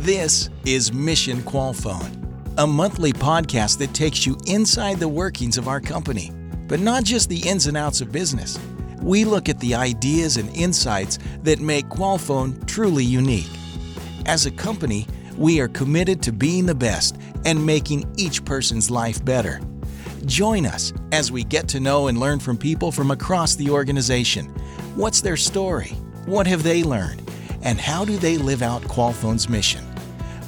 This is Mission Qualfon, a monthly podcast that takes you inside the workings of our company, but not just the ins and outs of business. We look at the ideas and insights that make Qualfon truly unique. As a company, we are committed to being the best and making each person's life better. Join us as we get to know and learn from people from across the organization. What's their story? What have they learned? And how do they live out Qualfon's mission?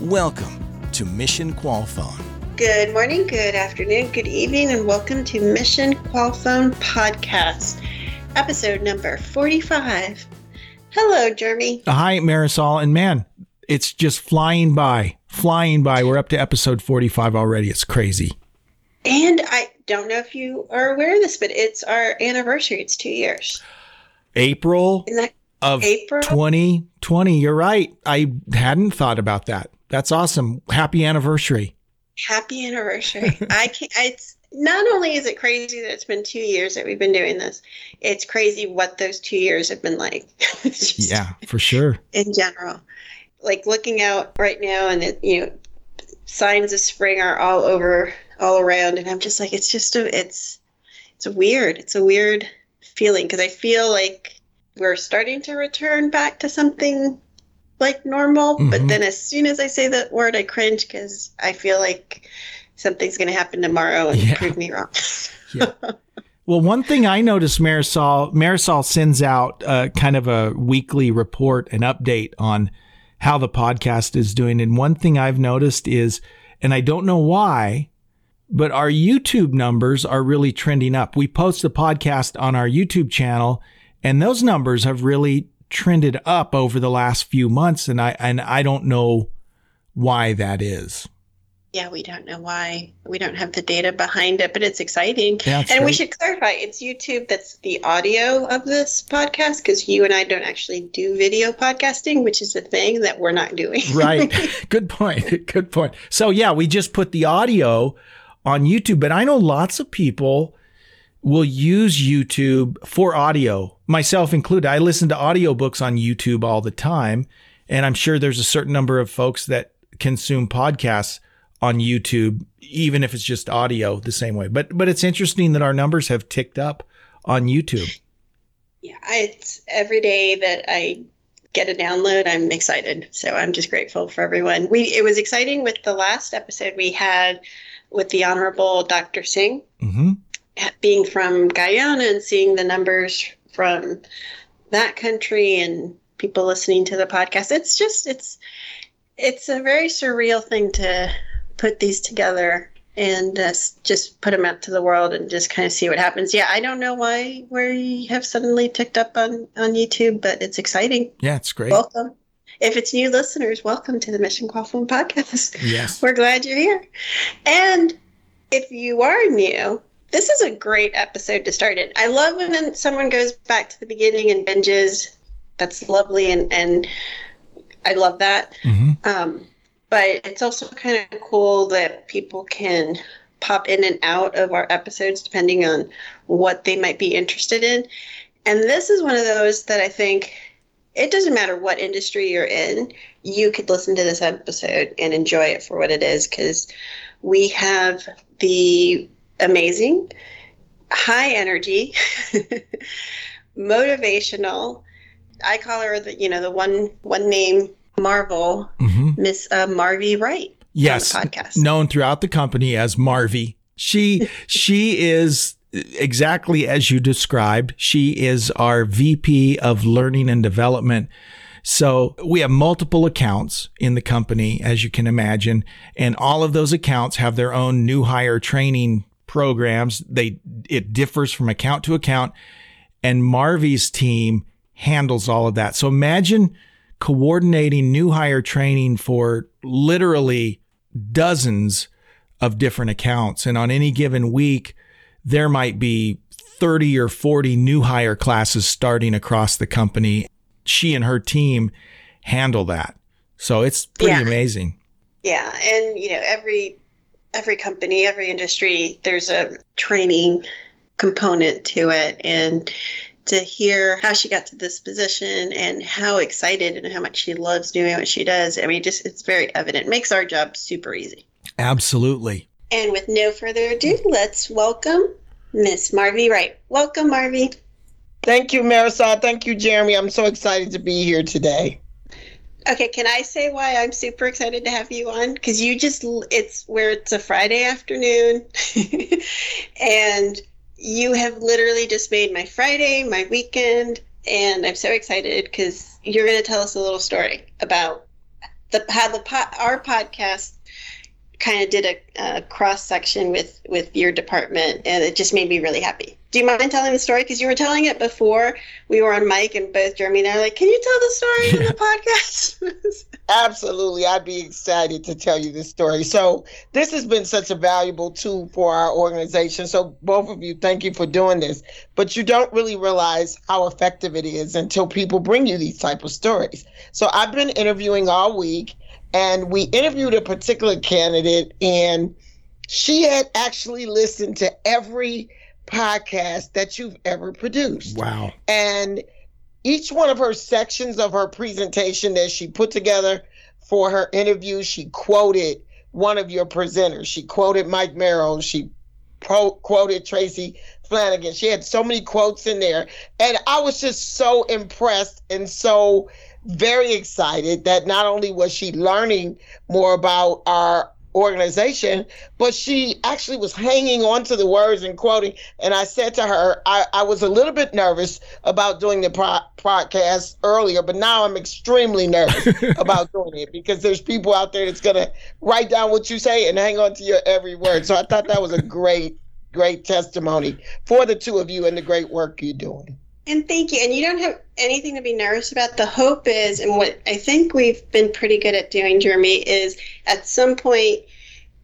Welcome to Mission Qualfon. Good morning, good afternoon, good evening, and welcome to Mission Qualfon Podcast, episode number 45. Hello, Jeremy. Hi, Marisol. And man, it's just flying by, flying by. We're up to episode 45 already. It's crazy. And I don't know if you are aware of this, but it's our anniversary. It's two years. April of April? 2020. You're right. I hadn't thought about that. That's awesome. Happy anniversary. happy anniversary? I can't. It's not only is it crazy that it's been two years that we've been doing this, it's crazy what those two years have been like. Just- Yeah, for sure. in general. Like looking out right now, and it, you know, signs of spring are all over, all around, and I'm just like, it's just a, it's, it's weird. It's a weird feeling because I feel like we're starting to return back to something like normal, but Mhm. then as soon as I say that word, I cringe because I feel like something's going to happen tomorrow and Yeah. prove me wrong. Well, one thing I noticed, Marisol, Marisol sends out uh, kind of a weekly report, and update on how the podcast is doing. And one thing I've noticed is, and I don't know why, but our YouTube numbers are really trending up. We post the podcast on our YouTube channel, and those numbers have really trended up over the last few months. And I and I don't know why that is. yeah, we don't know why. We don't have the data behind it, but it's exciting. Yeah, and we should clarify it's YouTube that's the audio of this podcast because you and I don't actually do video podcasting, which is a thing that we're not doing. right. Good point. Good point. So yeah, we just put the audio on YouTube, but I know lots of people will use YouTube for audio, myself included. I listen to audiobooks on YouTube all the time, and I'm sure there's a certain number of folks that consume podcasts on YouTube even if it's just audio the same way. But but it's interesting that our numbers have ticked up on YouTube. yeah, it's every day that I get a download, I'm excited. So I'm just grateful for everyone. We it was exciting with the last episode we had with the Honorable Dr. Singh. Mhm. Being from Guyana and seeing the numbers from that country and people listening to the podcast, it's just it's it's a very surreal thing to put these together and uh, just put them out to the world and just kind of see what happens. Yeah, I don't know why we have suddenly ticked up on on YouTube, but it's exciting. Yeah, it's great. Welcome. If it's new listeners, welcome to the Mission Qualfon podcast. yes. We're glad you're here. And if you are new, this is a great episode to start it. I love when someone goes back to the beginning and binges. That's lovely, and and I love that. Mhm. Um, but it's also kind of cool that people can pop in and out of our episodes depending on what they might be interested in. And this is one of those that I think it doesn't matter what industry you're in, you could listen to this episode and enjoy it for what it is because we have the amazing, high energy, motivational. I call her the you know the one one name Marvel Mhm. Miss uh, Marvy Wright Yes, on the podcast. known throughout the company as Marvy. She she is exactly as you described. She is our VP of Learning and Development. So we have multiple accounts in the company, as you can imagine, and all of those accounts have their own new hire training programs. They it differs from account to account, and Marvy's team handles all of that. So imagine coordinating new hire training for literally dozens of different accounts. And on any given week, there might be 30 or 40 new hire classes starting across the company. She and her team handle that. So it's pretty Yeah. amazing. Yeah, and you know every every company, every industry, there's a training component to it, and to hear how she got to this position and how excited and how much she loves doing what she does. I mean, just it's very evident. It makes our job super easy. Absolutely. And with no further ado, let's welcome Miss Marvy Wright. Welcome, Marvy. Thank you, Marisol. Thank you, Jeremy. I'm so excited to be here today. Okay, can I say why I'm super excited to have you on? Because you just, it's where it's a Friday afternoon and you have literally just made my Friday, my weekend, and I'm so excited because you're going to tell us a little story about the how the our podcast kind of did a, a cross section with with your department, and it just made me really happy. Do you mind telling the story? Because you were telling it before we were on mic, and both Jeremy and I were like, "Can you tell the story yeah. in the podcast?" Absolutely, I'd be excited to tell you this story. So this has been such a valuable tool for our organization. So both of you, thank you for doing this. But you don't really realize how effective it is until people bring you these type of stories. So I've been interviewing all week, and we interviewed a particular candidate, and she had actually listened to every podcast that you've ever produced. Wow. And each one of her sections of her presentation that she put together for her interview, she quoted one of your presenters. She quoted Mike Merrill. She pro- quoted Tracy Flanagan. She had so many quotes in there. And I was just so impressed and so very excited that not only was she learning more about our organization, but she actually was hanging on to the words and quoting. And I said to her, I, I was a little bit nervous about doing the pro- podcast earlier, but now I'm extremely nervous about doing it because there's people out there that's going to write down what you say and hang on to your every word. So I thought that was a great, great testimony for the two of you and the great work you're doing. And thank you. And you don't have anything to be nervous about. The hope is, and what I think we've been pretty good at doing, Jeremy, is at some point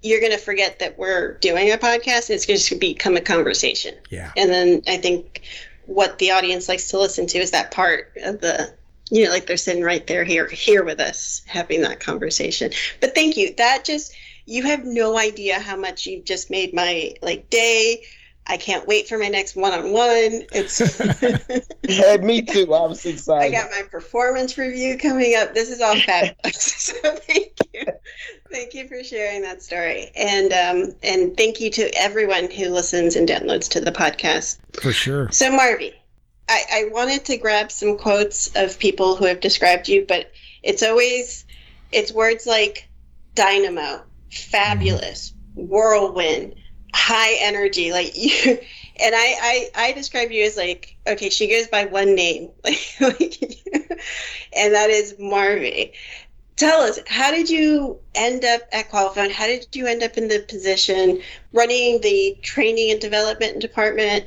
you're going to forget that we're doing a podcast. And it's going to become a conversation. Yeah. And then I think what the audience likes to listen to is that part of the, you know, like they're sitting right there here, here with us having that conversation. But thank you. That just, you have no idea how much you've just made my like day I can't wait for my next one-on-one. It's yeah, me too. I was excited. I got my performance review coming up. This is all fabulous. so thank you, thank you for sharing that story, and um, and thank you to everyone who listens and downloads to the podcast. For sure. So Marvy, I, I wanted to grab some quotes of people who have described you, but it's always it's words like dynamo, fabulous, mm-hmm. whirlwind high energy like you and I, I i describe you as like okay she goes by one name. Like, and that is marvy. Tell us how did you end up at Qualfon how did you end up in the position running the training and development department?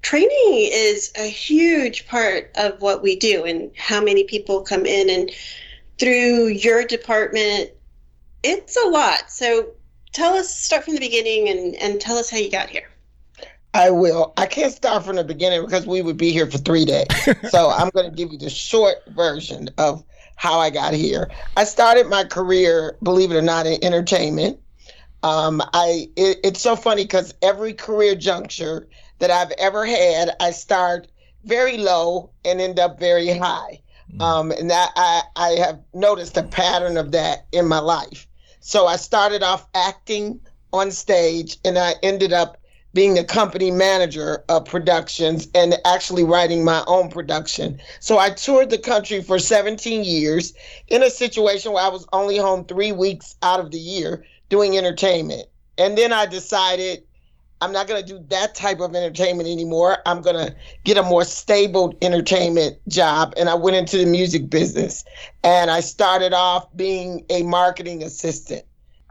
Training is a huge part of what we do and how many people come in and through your department it's a lot. So tell us, start from the beginning and, and tell us how you got here. I will. I can't start from the beginning because we would be here for three days. so I'm going to give you the short version of how I got here. I started my career, believe it or not, in entertainment. Um, I it, it's so funny because every career juncture that I've ever had, I start very low and end up very high. Mm. Um, and that I, I have noticed a pattern of that in my life. So I started off acting on stage and I ended up being the company manager of productions and actually writing my own production. So I toured the country for 17 years in a situation where I was only home three weeks out of the year doing entertainment. And then I decided I'm not going to do that type of entertainment anymore. I'm going to get a more stable entertainment job. And I went into the music business and I started off being a marketing assistant.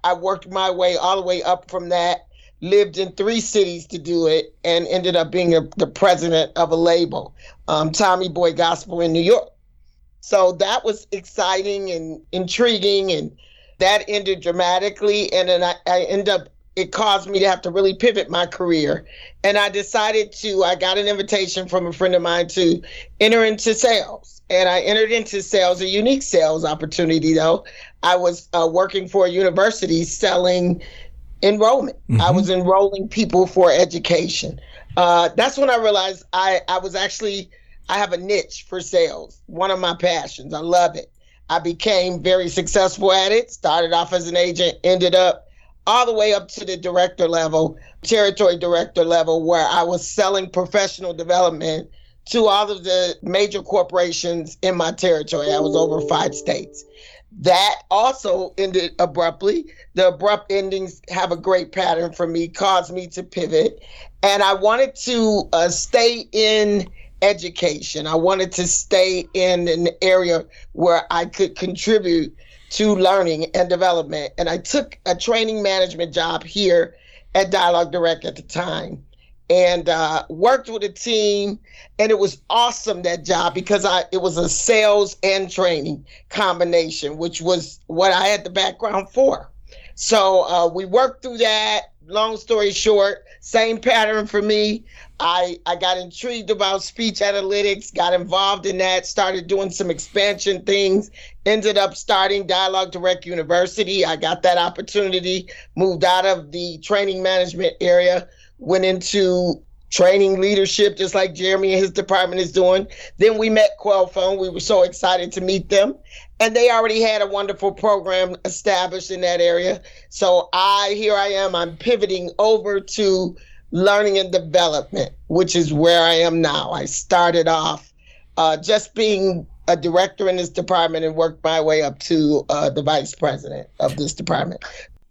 I worked my way all the way up from that, lived in three cities to do it, and ended up being a, the president of a label, um, Tommy Boy Gospel in New York. So that was exciting and intriguing. And that ended dramatically. And then I, I ended up it caused me to have to really pivot my career. And I decided to, I got an invitation from a friend of mine to enter into sales. And I entered into sales, a unique sales opportunity though. I was uh, working for a university selling enrollment. Mm-hmm. I was enrolling people for education. uh, that's when I realized I, I was actually, I have a niche for sales, one of my passions. I love it. I became very successful at it, started off as an agent, ended up all the way up to the director level, territory director level, where I was selling professional development to all of the major corporations in my territory. I was over five states. That also ended abruptly. The abrupt endings have a great pattern for me, caused me to pivot. And I wanted to uh, stay in education. I wanted to stay in an area where I could contribute to learning and development. And I took a training management job here at Dialogue Direct at the time and uh, worked with a team. And it was awesome that job because I it was a sales and training combination, which was what I had the background for. So uh, we worked through that. Long story short, same pattern for me. I, I got intrigued about speech analytics, got involved in that, started doing some expansion things, ended up starting Dialogue Direct University. I got that opportunity, moved out of the training management area, went into training leadership, just like Jeremy and his department is doing. Then we met Qualfon. We were so excited to meet them. And they already had a wonderful program established in that area. So I, here I am, I'm pivoting over to learning and development, which is where I am now. I started off uh, just being a director in this department and worked my way up to uh, the vice president of this department.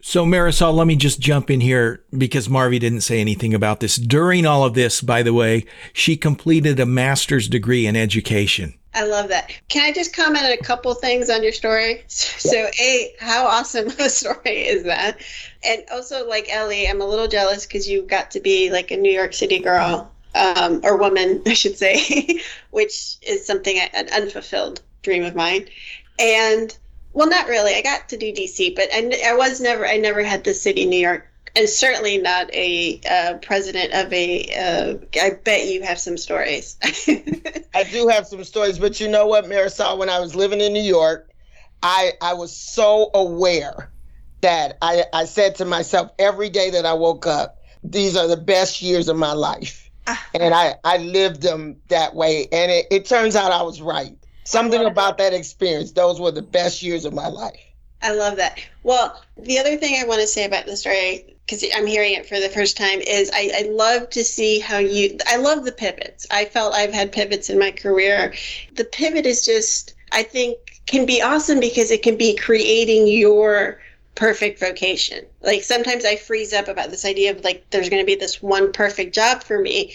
So, Marisol, let me just jump in here because Marvy didn't say anything about this. During all of this, by the way, she completed a master's degree in education. I love that. Can I just comment on a couple things on your story? So, A, how awesome a story is that? And also, like Ellie, I'm a little jealous because you got to be like a New York City girl, um, or woman, I should say, which is something, an unfulfilled dream of mine. And, well, not really. I got to do DC, but I, I was never, I never had the city, New York and certainly not a uh, president of a. Uh, I bet you have some stories. I do have some stories, but you know what, Marisol? When I was living in New York, I I was so aware that I I said to myself every day that I woke up, these are the best years of my life, ah. and I I lived them that way, and it, it turns out I was right. Something about that experience; those were the best years of my life. I love that. Well, the other thing I want to say about the story because I'm hearing it for the first time, is I, I love to see how you. I love the pivots. I felt I've had pivots in my career. The pivot is just, I think, can be awesome because it can be creating your perfect vocation. Like sometimes I freeze up about this idea of like there's going to be this one perfect job for me.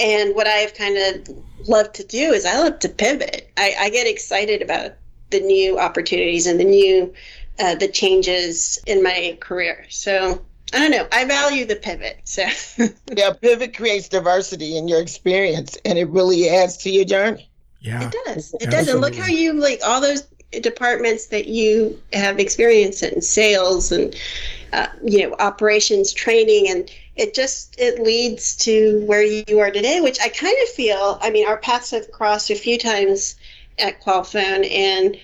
And what I've kind of loved to do is I love to pivot. I, I get excited about the new opportunities and the new uh, the changes in my career. So I don't know. I value the pivot. So yeah, pivot creates diversity in your experience, and it really adds to your journey. Yeah, it does. It does. And look how you like all those departments that you have experience in sales and uh, you know operations training and it just it leads to where you are today which i kind of feel i mean our paths have crossed a few times at Qualfon and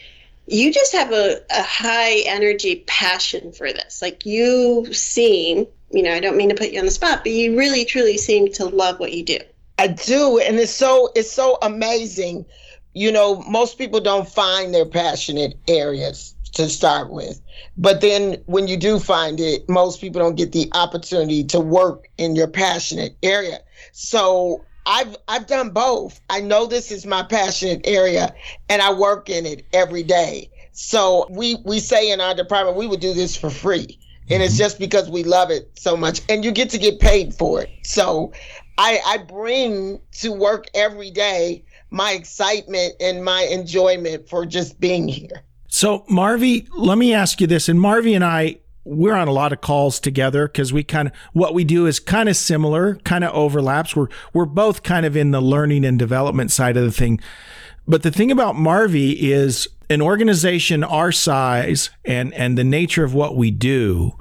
you just have a, a high energy passion for this. Like you seem, you know, I don't mean to put you on the spot, but you really truly seem to love what you do. I do, and it's so it's so amazing. You know, most people don't find their passionate areas to start with. But then when you do find it, most people don't get the opportunity to work in your passionate area. So I've I've done both. I know this is my passionate area and I work in it every day. So we we say in our department we would do this for free. And it's mm-hmm. just because we love it so much and you get to get paid for it. So I I bring to work every day my excitement and my enjoyment for just being here. So Marvy, let me ask you this and Marvy and I we're on a lot of calls together because we kind of what we do is kind of similar, kind of overlaps. We're we're both kind of in the learning and development side of the thing. But the thing about Marvy is an organization our size and and the nature of what we do.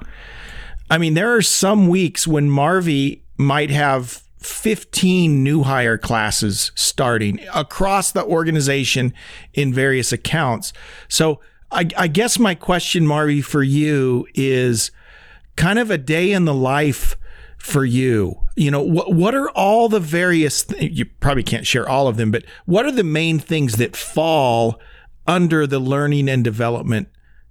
I mean, there are some weeks when Marvy might have 15 new hire classes starting across the organization in various accounts. So I, I guess my question, Marvy, for you is kind of a day in the life for you? You know, what what are all the various th- you probably can't share all of them, but what are the main things that fall under the learning and development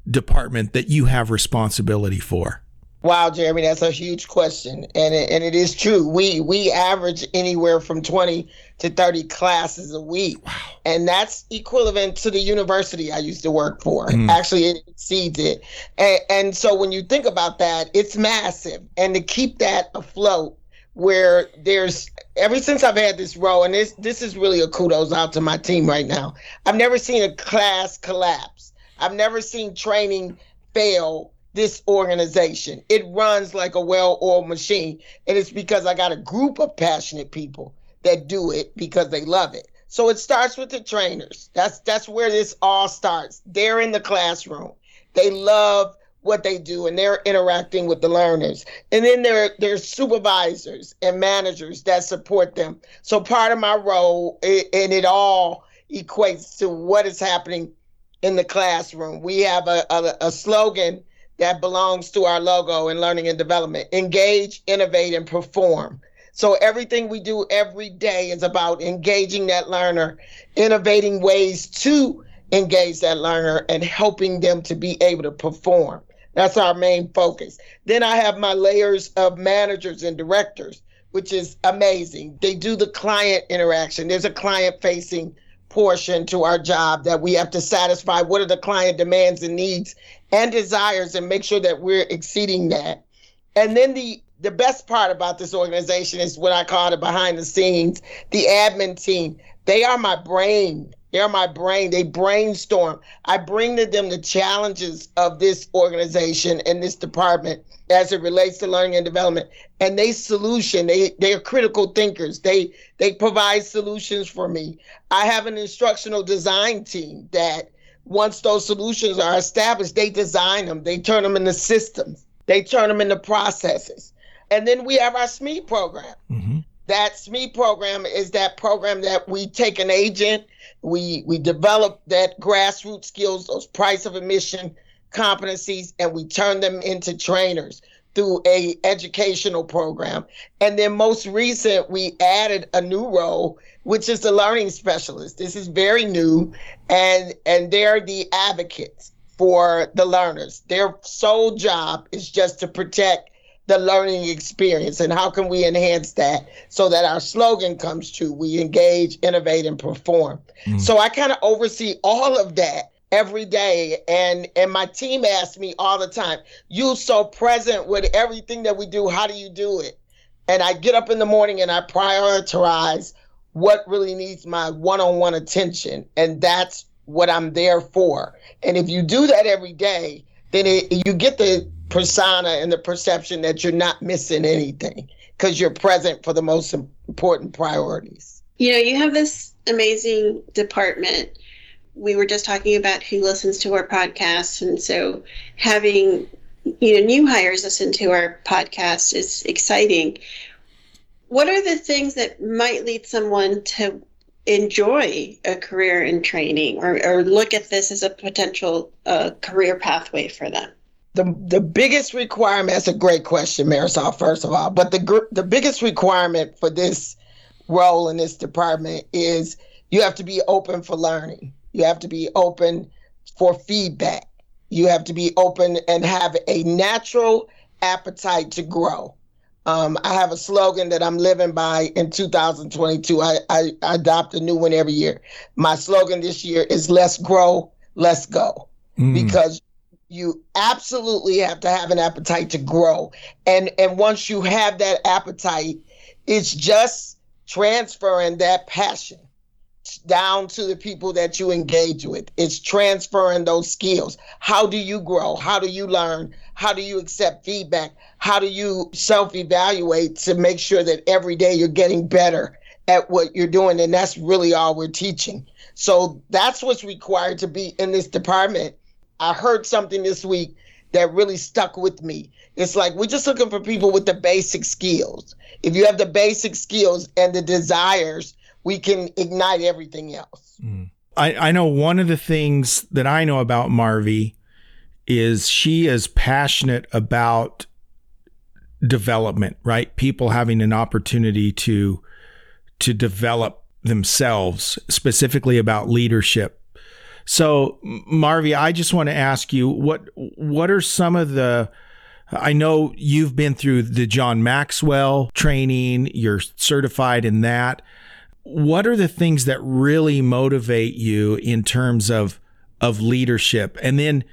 department that you have responsibility for? Wow, Jeremy, that's a huge question, and it, and it is true. We we average anywhere from twenty to thirty classes a week, wow. and that's equivalent to the university I used to work for. Mm. Actually, it exceeds it, and, and so when you think about that, it's massive, and to keep that afloat, where there's ever since I've had this role, and this this is really a kudos out to my team right now. I've never seen a class collapse. I've never seen training fail this organization. It runs like a well-oiled machine, and it's because I got a group of passionate people that do it because they love it. So it starts with the trainers. That's that's where this all starts. They're in the classroom. They love what they do and they're interacting with the learners. And then there there's supervisors and managers that support them. So part of my role and it all equates to what is happening in the classroom. We have a, a, a slogan that belongs to our logo in learning and development engage, innovate, and perform. So everything we do every day is about engaging that learner, innovating ways to engage that learner, and helping them to be able to perform. That's our main focus. Then I have my layers of managers and directors, which is amazing. They do the client interaction. There's a client facing portion to our job that we have to satisfy what are the client demands and needs and desires and make sure that we're exceeding that. And then the the best part about this organization is what I call the behind the scenes, the admin team. They are my brain. They're my brain. They brainstorm. I bring to them the challenges of this organization and this department as it relates to learning and development. And they solution. They they are critical thinkers. They they provide solutions for me. I have an instructional design team that once those solutions are established, they design them, they turn them into systems, they turn them into processes. And then we have our SME program. Mm-hmm. That SME program is that program that we take an agent, we we develop that grassroots skills, those price of admission competencies, and we turn them into trainers through a educational program. And then most recent, we added a new role, which is the learning specialist. This is very new, and and they're the advocates for the learners. Their sole job is just to protect the learning experience and how can we enhance that so that our slogan comes true we engage innovate and perform mm. so i kind of oversee all of that every day and and my team asks me all the time you so present with everything that we do how do you do it and i get up in the morning and i prioritize what really needs my one-on-one attention and that's what i'm there for and if you do that every day then it, you get the persona and the perception that you're not missing anything because you're present for the most important priorities. You know, you have this amazing department. We were just talking about who listens to our podcast, and so having you know new hires listen to our podcast is exciting. What are the things that might lead someone to enjoy a career in training or, or look at this as a potential uh, career pathway for them? the the biggest requirement that's a great question marisol first of all but the the biggest requirement for this role in this department is you have to be open for learning you have to be open for feedback you have to be open and have a natural appetite to grow um, I have a slogan that I'm living by in 2022. I, I, I adopt a new one every year. My slogan this year is let's grow, let's go. Mm. Because you absolutely have to have an appetite to grow and and once you have that appetite it's just transferring that passion down to the people that you engage with. It's transferring those skills. How do you grow? How do you learn? How do you accept feedback? How do you self-evaluate to make sure that every day you're getting better at what you're doing? And that's really all we're teaching. So that's what's required to be in this department. I heard something this week that really stuck with me. It's like we're just looking for people with the basic skills. If you have the basic skills and the desires, we can ignite everything else. Mm. I, I know one of the things that I know about Marvy is she is passionate about development, right? People having an opportunity to to develop themselves, specifically about leadership. So, Marvy, I just want to ask you what what are some of the I know you've been through the John Maxwell training, you're certified in that. What are the things that really motivate you in terms of of leadership? And then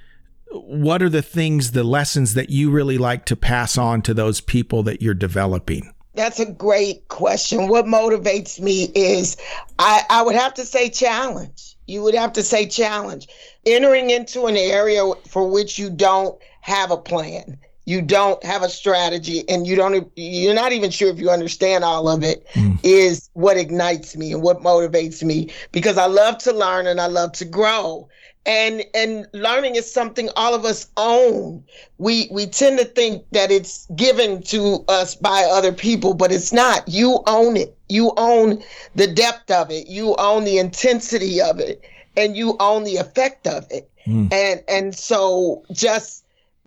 what are the things, the lessons that you really like to pass on to those people that you're developing? That's a great question. What motivates me is I, I would have to say challenge. You would have to say challenge. Entering into an area for which you don't have a plan you don't have a strategy and you don't you're not even sure if you understand all of it, mm. is what ignites me and what motivates me because I love to learn and I love to grow. And and learning is something all of us own. We we tend to think that it's given to us by other people, but it's not. You own it. You own the depth of it. You own the intensity of it and you own the effect of it. Mm. And and so just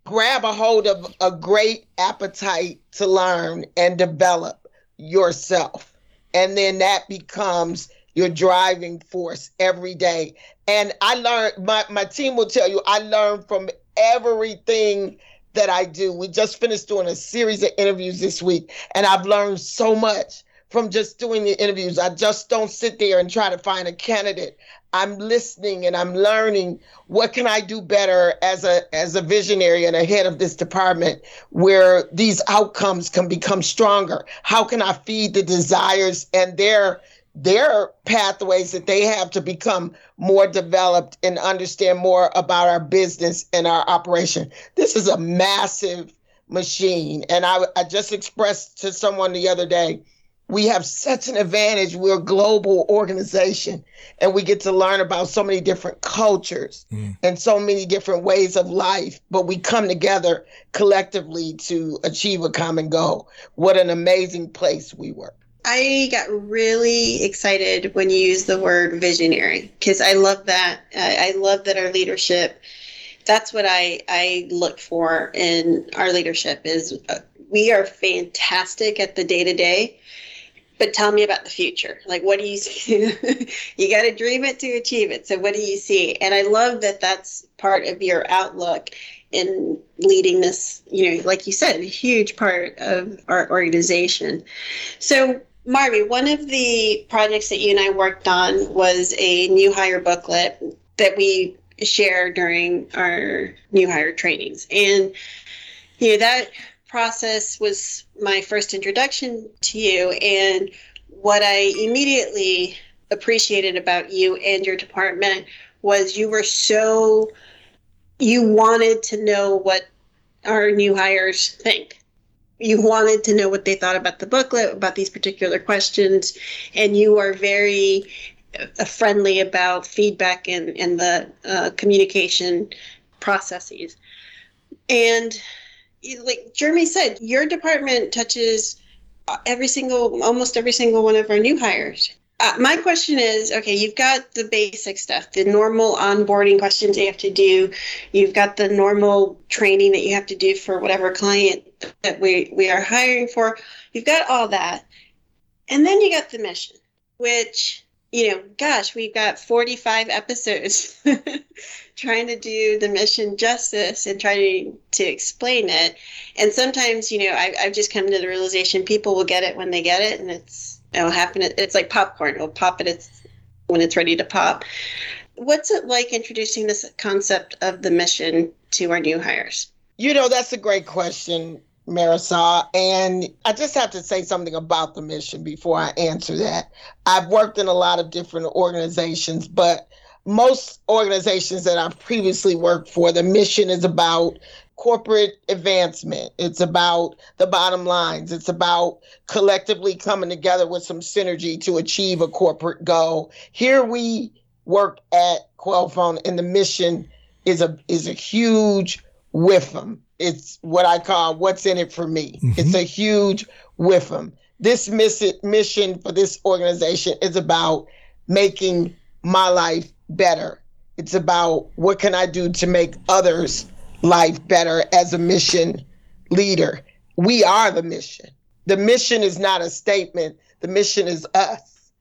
grab a hold of a great appetite to learn and develop yourself. And then that becomes your driving force every day. And I learned, my, my team will tell you, I learn from everything that I do. We just finished doing a series of interviews this week, and I've learned so much from just doing the interviews. I just don't sit there and try to find a candidate. I'm listening and I'm learning what can I do better as a as a visionary and a head of this department where these outcomes can become stronger. How can I feed the desires and their their pathways that they have to become more developed and understand more about our business and our operation. This is a massive machine. And I, I just expressed to someone the other day we have such an advantage. We're a global organization and we get to learn about so many different cultures mm. and so many different ways of life, but we come together collectively to achieve a common goal. What an amazing place we work. I got really excited when you used the word visionary because I love that. I love that our leadership. That's what I I look for in our leadership is uh, we are fantastic at the day to day, but tell me about the future. Like, what do you see? you got to dream it to achieve it. So, what do you see? And I love that that's part of your outlook in leading this, you know, like you said, a huge part of our organization. So, Marvy, one of the projects that you and I worked on was a new hire booklet that we share during our new hire trainings. And, you know, that process was my first introduction to you. And what I immediately appreciated about you and your department was you were so, you wanted to know what our new hires think. You wanted to know what they thought about the booklet, about these particular questions, and you are very friendly about feedback and, and the uh, communication processes. And like Jeremy said, your department touches every single, almost every single one of our new hires. Uh, my question is okay, you've got the basic stuff, the normal onboarding questions you have to do. You've got the normal training that you have to do for whatever client that we, we are hiring for. You've got all that. And then you got the mission, which you know, gosh, we've got 45 episodes trying to do the mission justice and trying to explain it. And sometimes, you know, I, I've just come to the realization people will get it when they get it, and it's it'll happen. It's like popcorn; it'll pop it when it's ready to pop. What's it like introducing this concept of the mission to our new hires? You know, that's a great question. Marisol. And I just have to say something about the mission before I answer that. I've worked in a lot of different organizations, but most organizations that I've previously worked for, the mission is about corporate advancement. It's about the bottom lines. It's about collectively coming together with some synergy to achieve a corporate goal. Here we work at Qualfon, and the mission is a is a huge WIFM it's what I call what's in it for me. Mm-hmm. It's a huge with them. This mission for this organization is about making my life better. It's about what can I do to make others' life better as a mission leader. we are the mission. The mission is not a statement. The mission is us.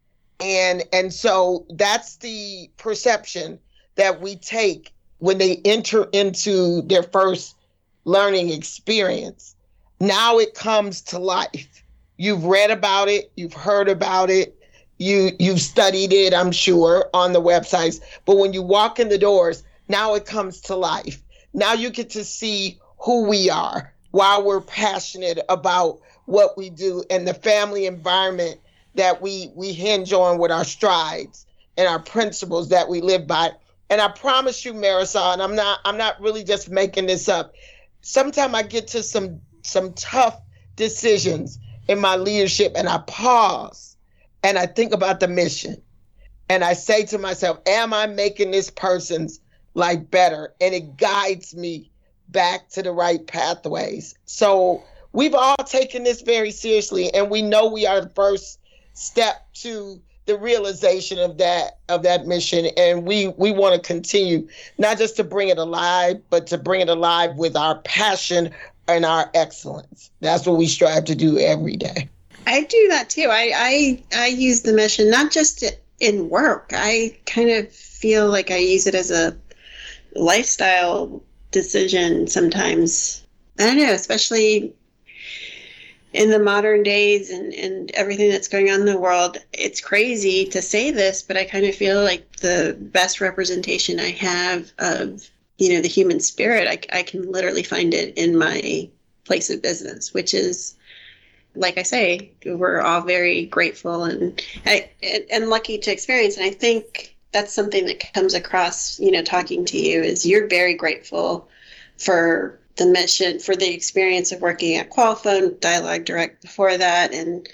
And and so that's the perception that we take when they enter into their first learning experience. Now it comes to life. You've read about it, you've heard about it, you you've studied it, I'm sure, on the websites. But when you walk in the doors, now it comes to life. Now you get to see who we are, why we're passionate about what we do and the family environment that we we hinge on with our strides and our principles that we live by. And I promise you, Marisol, and I'm not I'm not really just making this up. Sometimes I get to some some tough decisions in my leadership and I pause and I think about the mission. And I say to myself, am I making this person's life better? And it guides me back to the right pathways. So we've all taken this very seriously and we know we are the first step to the realization of that of that mission. And we we want to continue not just to bring it alive but to bring it alive with our passion and our excellence. That's what we strive to do every day. I do that too. I i, I use the mission not just in work. I kind of feel like i use it as a lifestyle decision sometimes. I don't know especially in the modern days and, and everything that's going on in the world, it's crazy to say this, but I kind of feel like the best representation I have of, you know, the human spirit, I, I can literally find it in my place of business, which is, like I say, we're all very grateful and, and, and lucky to experience. And I think that's something that comes across, you know, talking to you is you're very grateful for the mission for the experience of working at Qualfon, Dialogue Direct before that, and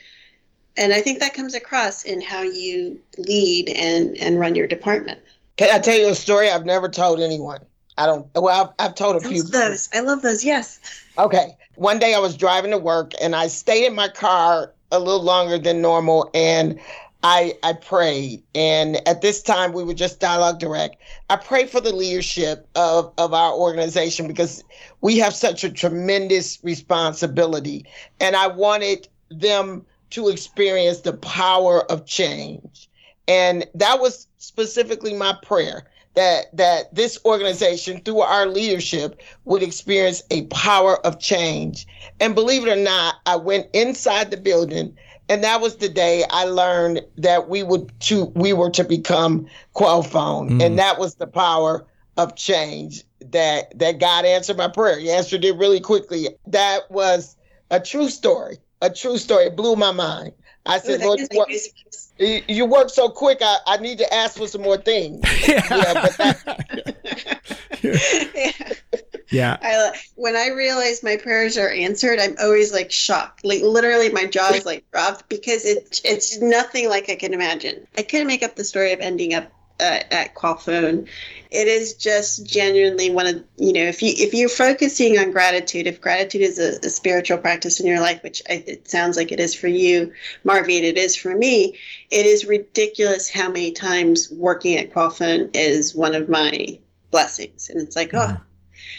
and I think that comes across in how you lead and and run your department. Can I tell you a story I've never told anyone? I don't. Well, I've, I've told a few. Those I love those. Yes. Okay. One day I was driving to work and I stayed in my car a little longer than normal, and I I prayed, and at this time we were just dialogue direct. I prayed for the leadership of of our organization because we have such a tremendous responsibility, and I wanted them to experience the power of change, and that was specifically my prayer that that this organization through our leadership would experience a power of change. And believe it or not, I went inside the building and that was the day I learned that we would to we were to become Qualfon, mm. and that was the power of change that that God answered my prayer. He answered it really quickly. That was a true story. A true story. It blew my mind. I said, Lord, you work, you work, so quick. I, I need to ask for some more things. yeah, yeah that, yeah. yeah. I, when I realize my prayers are answered, I'm always like shocked. Like literally, my jaw is like dropped because it it's nothing like I can imagine. I couldn't make up the story of ending up uh, at Qualfon. It is just genuinely one of you know if you if you're focusing on gratitude, if gratitude is a, a spiritual practice in your life, which I, it sounds like it is for you, Marvy, and it is for me. It is ridiculous how many times working at Qualfon is one of my blessings, and it's like oh.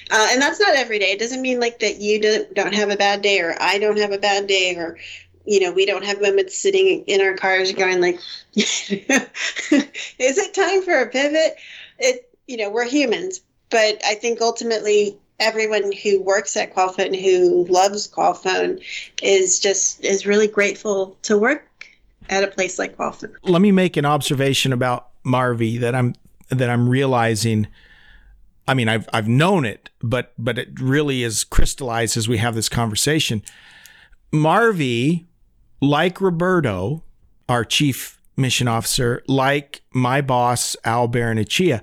Uh, and that's not every day. It doesn't mean like that you don't, don't have a bad day or I don't have a bad day or you know, we don't have moments sitting in our cars going like, is it time for a pivot? It, you know, we're humans, but I think ultimately everyone who works at Qualfon who loves Qualfon is just is really grateful to work at a place like Qualfon. Let me make an observation about Marvy that I'm that I'm realizing. I mean, I've I've known it, but but it really is crystallized as we have this conversation. Marvy like Roberto, our chief mission officer, like my boss, Al Baronachia,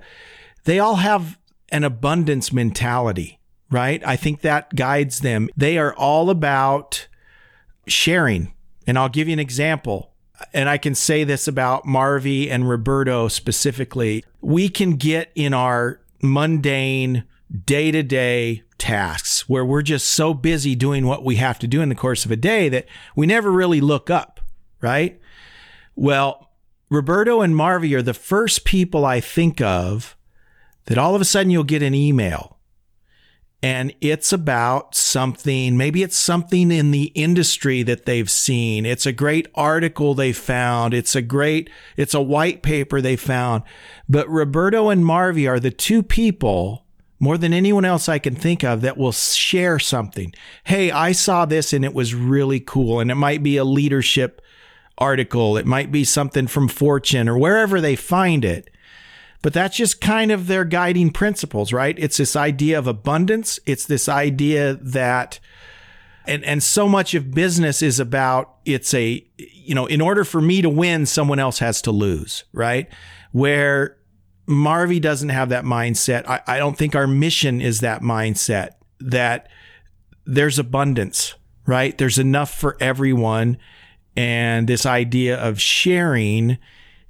they all have an abundance mentality, right? I think that guides them. They are all about sharing. And I'll give you an example. And I can say this about Marvy and Roberto specifically. We can get in our mundane, day to day tasks where we're just so busy doing what we have to do in the course of a day that we never really look up, right? Well, Roberto and Marvy are the first people I think of that all of a sudden you'll get an email and it's about something, maybe it's something in the industry that they've seen. It's a great article they found. It's a great, it's a white paper they found. But Roberto and Marvy are the two people more than anyone else I can think of that will share something. Hey, I saw this and it was really cool. And it might be a leadership article, it might be something from Fortune or wherever they find it. But that's just kind of their guiding principles, right? It's this idea of abundance. It's this idea that, and, and so much of business is about it's a, you know, in order for me to win, someone else has to lose, right? Where Marvy doesn't have that mindset. I, I don't think our mission is that mindset that there's abundance, right? There's enough for everyone. And this idea of sharing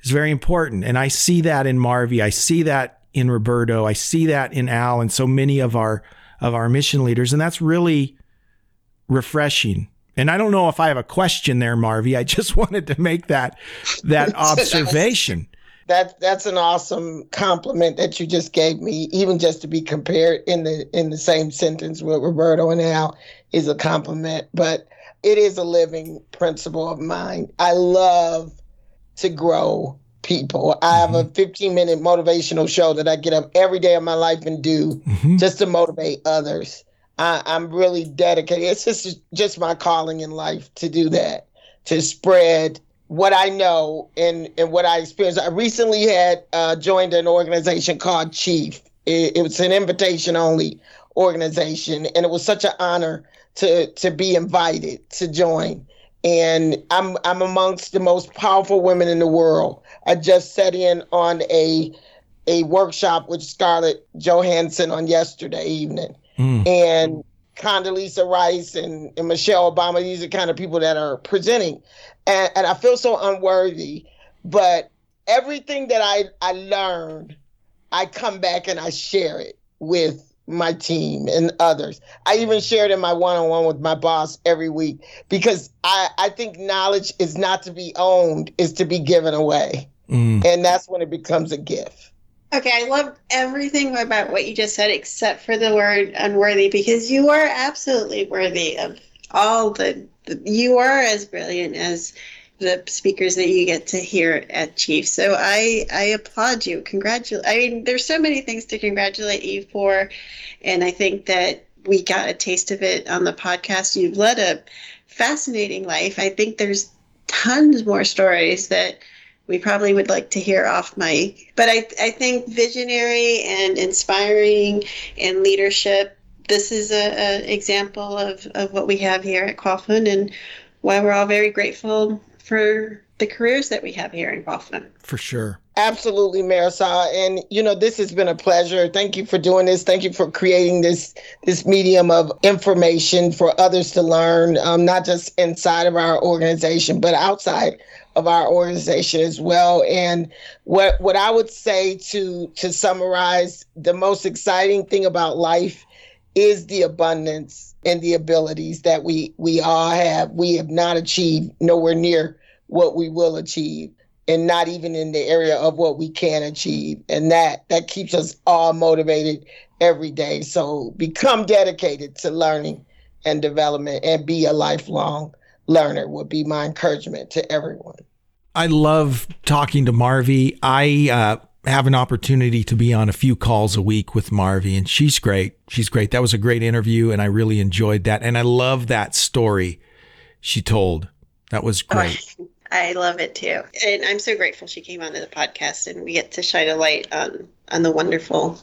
is very important. And I see that in Marvy. I see that in Roberto. I see that in Al and so many of our of our mission leaders. And that's really refreshing. And I don't know if I have a question there, Marvy. I just wanted to make that that observation. That that's an awesome compliment that you just gave me. Even just to be compared in the in the same sentence with Roberto and Al is a compliment. But it is a living principle of mine. I love to grow people. I have a mm-hmm. 15 minute motivational show that I get up every day of my life and do mm-hmm. just to motivate others. I, am really dedicated. It's just just my calling in life to do that, to spread what I know and and what I experienced. I recently had uh, joined an organization called Chief. It, it was an invitation only organization, and it was such an honor to to be invited to join and I'm I'm amongst the most powerful women in the world. I just sat in on a a workshop with Scarlett Johansson on yesterday evening, mm. and Condoleezza Rice and, and Michelle Obama. These are kind of people that are presenting, and, and I feel so unworthy. But everything that I I learned, I come back and I share it with my team and others. I even shared in my one-on-one with my boss every week because I, I think knowledge is not to be owned, is to be given away. Mm. And that's when it becomes a gift. Okay, I love everything about what you just said except for the word unworthy because you are absolutely worthy of all the, the you are as brilliant as the speakers that you get to hear at Chief. So I I applaud you. Congratulate. I mean, there's so many things to congratulate you for, and I think that we got a taste of it on the podcast. You've led a fascinating life. I think there's tons more stories that we probably would like to hear off mic. But I I think visionary and inspiring and leadership. This is a, a example of, of what we have here at Qualfon and why we're all very grateful for the careers that we have here in Qualfon. For sure. Absolutely, Marisol. And you know, this has been a pleasure. Thank you for doing this. Thank you for creating this this medium of information for others to learn, um, not just inside of our organization, but outside of our organization as well. And what what I would say to to summarize, the most exciting thing about life is the abundance and the abilities that we we all have. We have not achieved nowhere near what we will achieve and not even in the area of what we can achieve. And that that keeps us all motivated every day. So become dedicated to learning and development and be a lifelong learner would be my encouragement to everyone. I love talking to marvy. I uh, have an opportunity to be on a few calls a week with marvy and she's great. She's great. That was a great interview and i really enjoyed that. And i love that story she told. That was great I love it too. And I'm so grateful she came onto the podcast and we get to shine a light on on the wonderful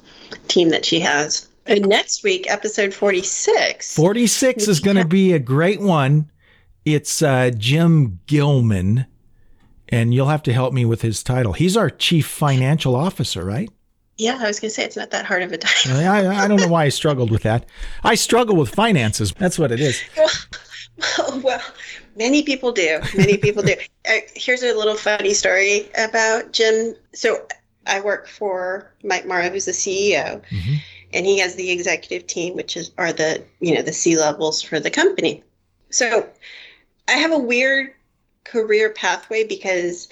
team that she has. And next week, episode 46. 46 is going to be a great one. It's uh, Jim Gilman, and you'll have to help me with his title. He's our chief financial officer, right? Yeah, I was going to say it's not that hard of a title. I, I don't know why I struggled with that. I struggle with finances. That's what it is. Well, well Many people do. Many people do. Uh, here's a little funny story about Jim. So I work for Mike Morrow, who's the CEO, mm-hmm. and he has the executive team, which is are the you know the C levels for the company. So I have a weird career pathway because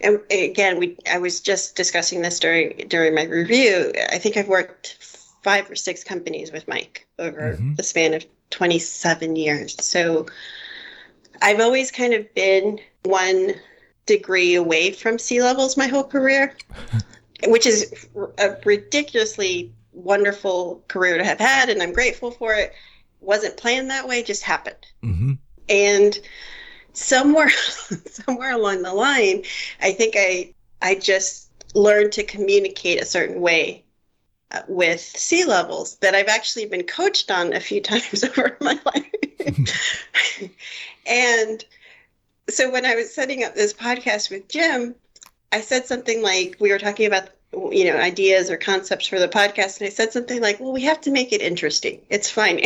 and again we I was just discussing this during during my review. I think I've worked five or six companies with Mike over mm-hmm. the span of 27 years. So I've always kind of been one degree away from C levels my whole career, which is a ridiculously wonderful career to have had, and I'm grateful for it. Wasn't planned that way, just happened. Mm-hmm. And somewhere, somewhere along the line, I think I I just learned to communicate a certain way with C levels that I've actually been coached on a few times over my life. and so when I was setting up this podcast with Jim, I said something like we were talking about you know ideas or concepts for the podcast and i said something like well we have to make it interesting it's fine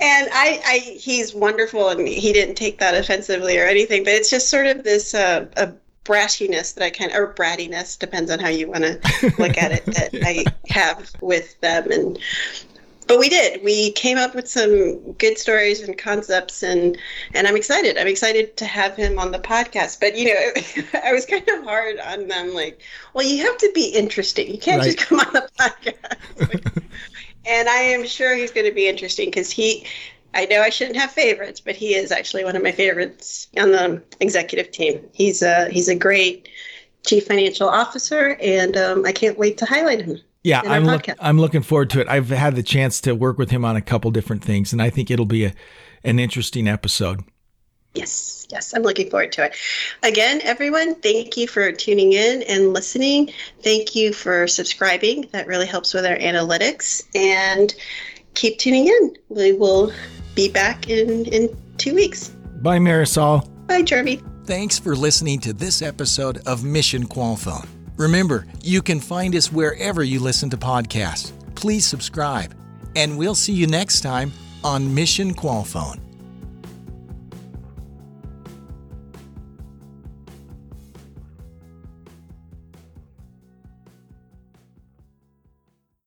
and I, I he's wonderful and he didn't take that offensively or anything but it's just sort of this uh, a brashiness that i kind of or brattiness depends on how you want to look at it that i have with them and but we did. We came up with some good stories and concepts, and and I'm excited. I'm excited to have him on the podcast. But you know, I was kind of hard on them. Like, well, you have to be interesting. You can't right. just come on the podcast. and I am sure he's going to be interesting because he. I know I shouldn't have favorites, but he is actually one of my favorites on the executive team. He's a he's a great chief financial officer, and um, I can't wait to highlight him. Yeah, I'm look, I'm looking forward to it. I've had the chance to work with him on a couple different things, and I think it'll be a, an interesting episode. Yes, yes, I'm looking forward to it. Again, everyone, thank you for tuning in and listening. Thank you for subscribing. That really helps with our analytics. And keep tuning in. We will be back in in two weeks. Bye, Marisol. Bye, Jeremy. Thanks for listening to this episode of Mission Qualfon. Remember, you can find us wherever you listen to podcasts. Please subscribe, and we'll see you next time on Mission Qualfon.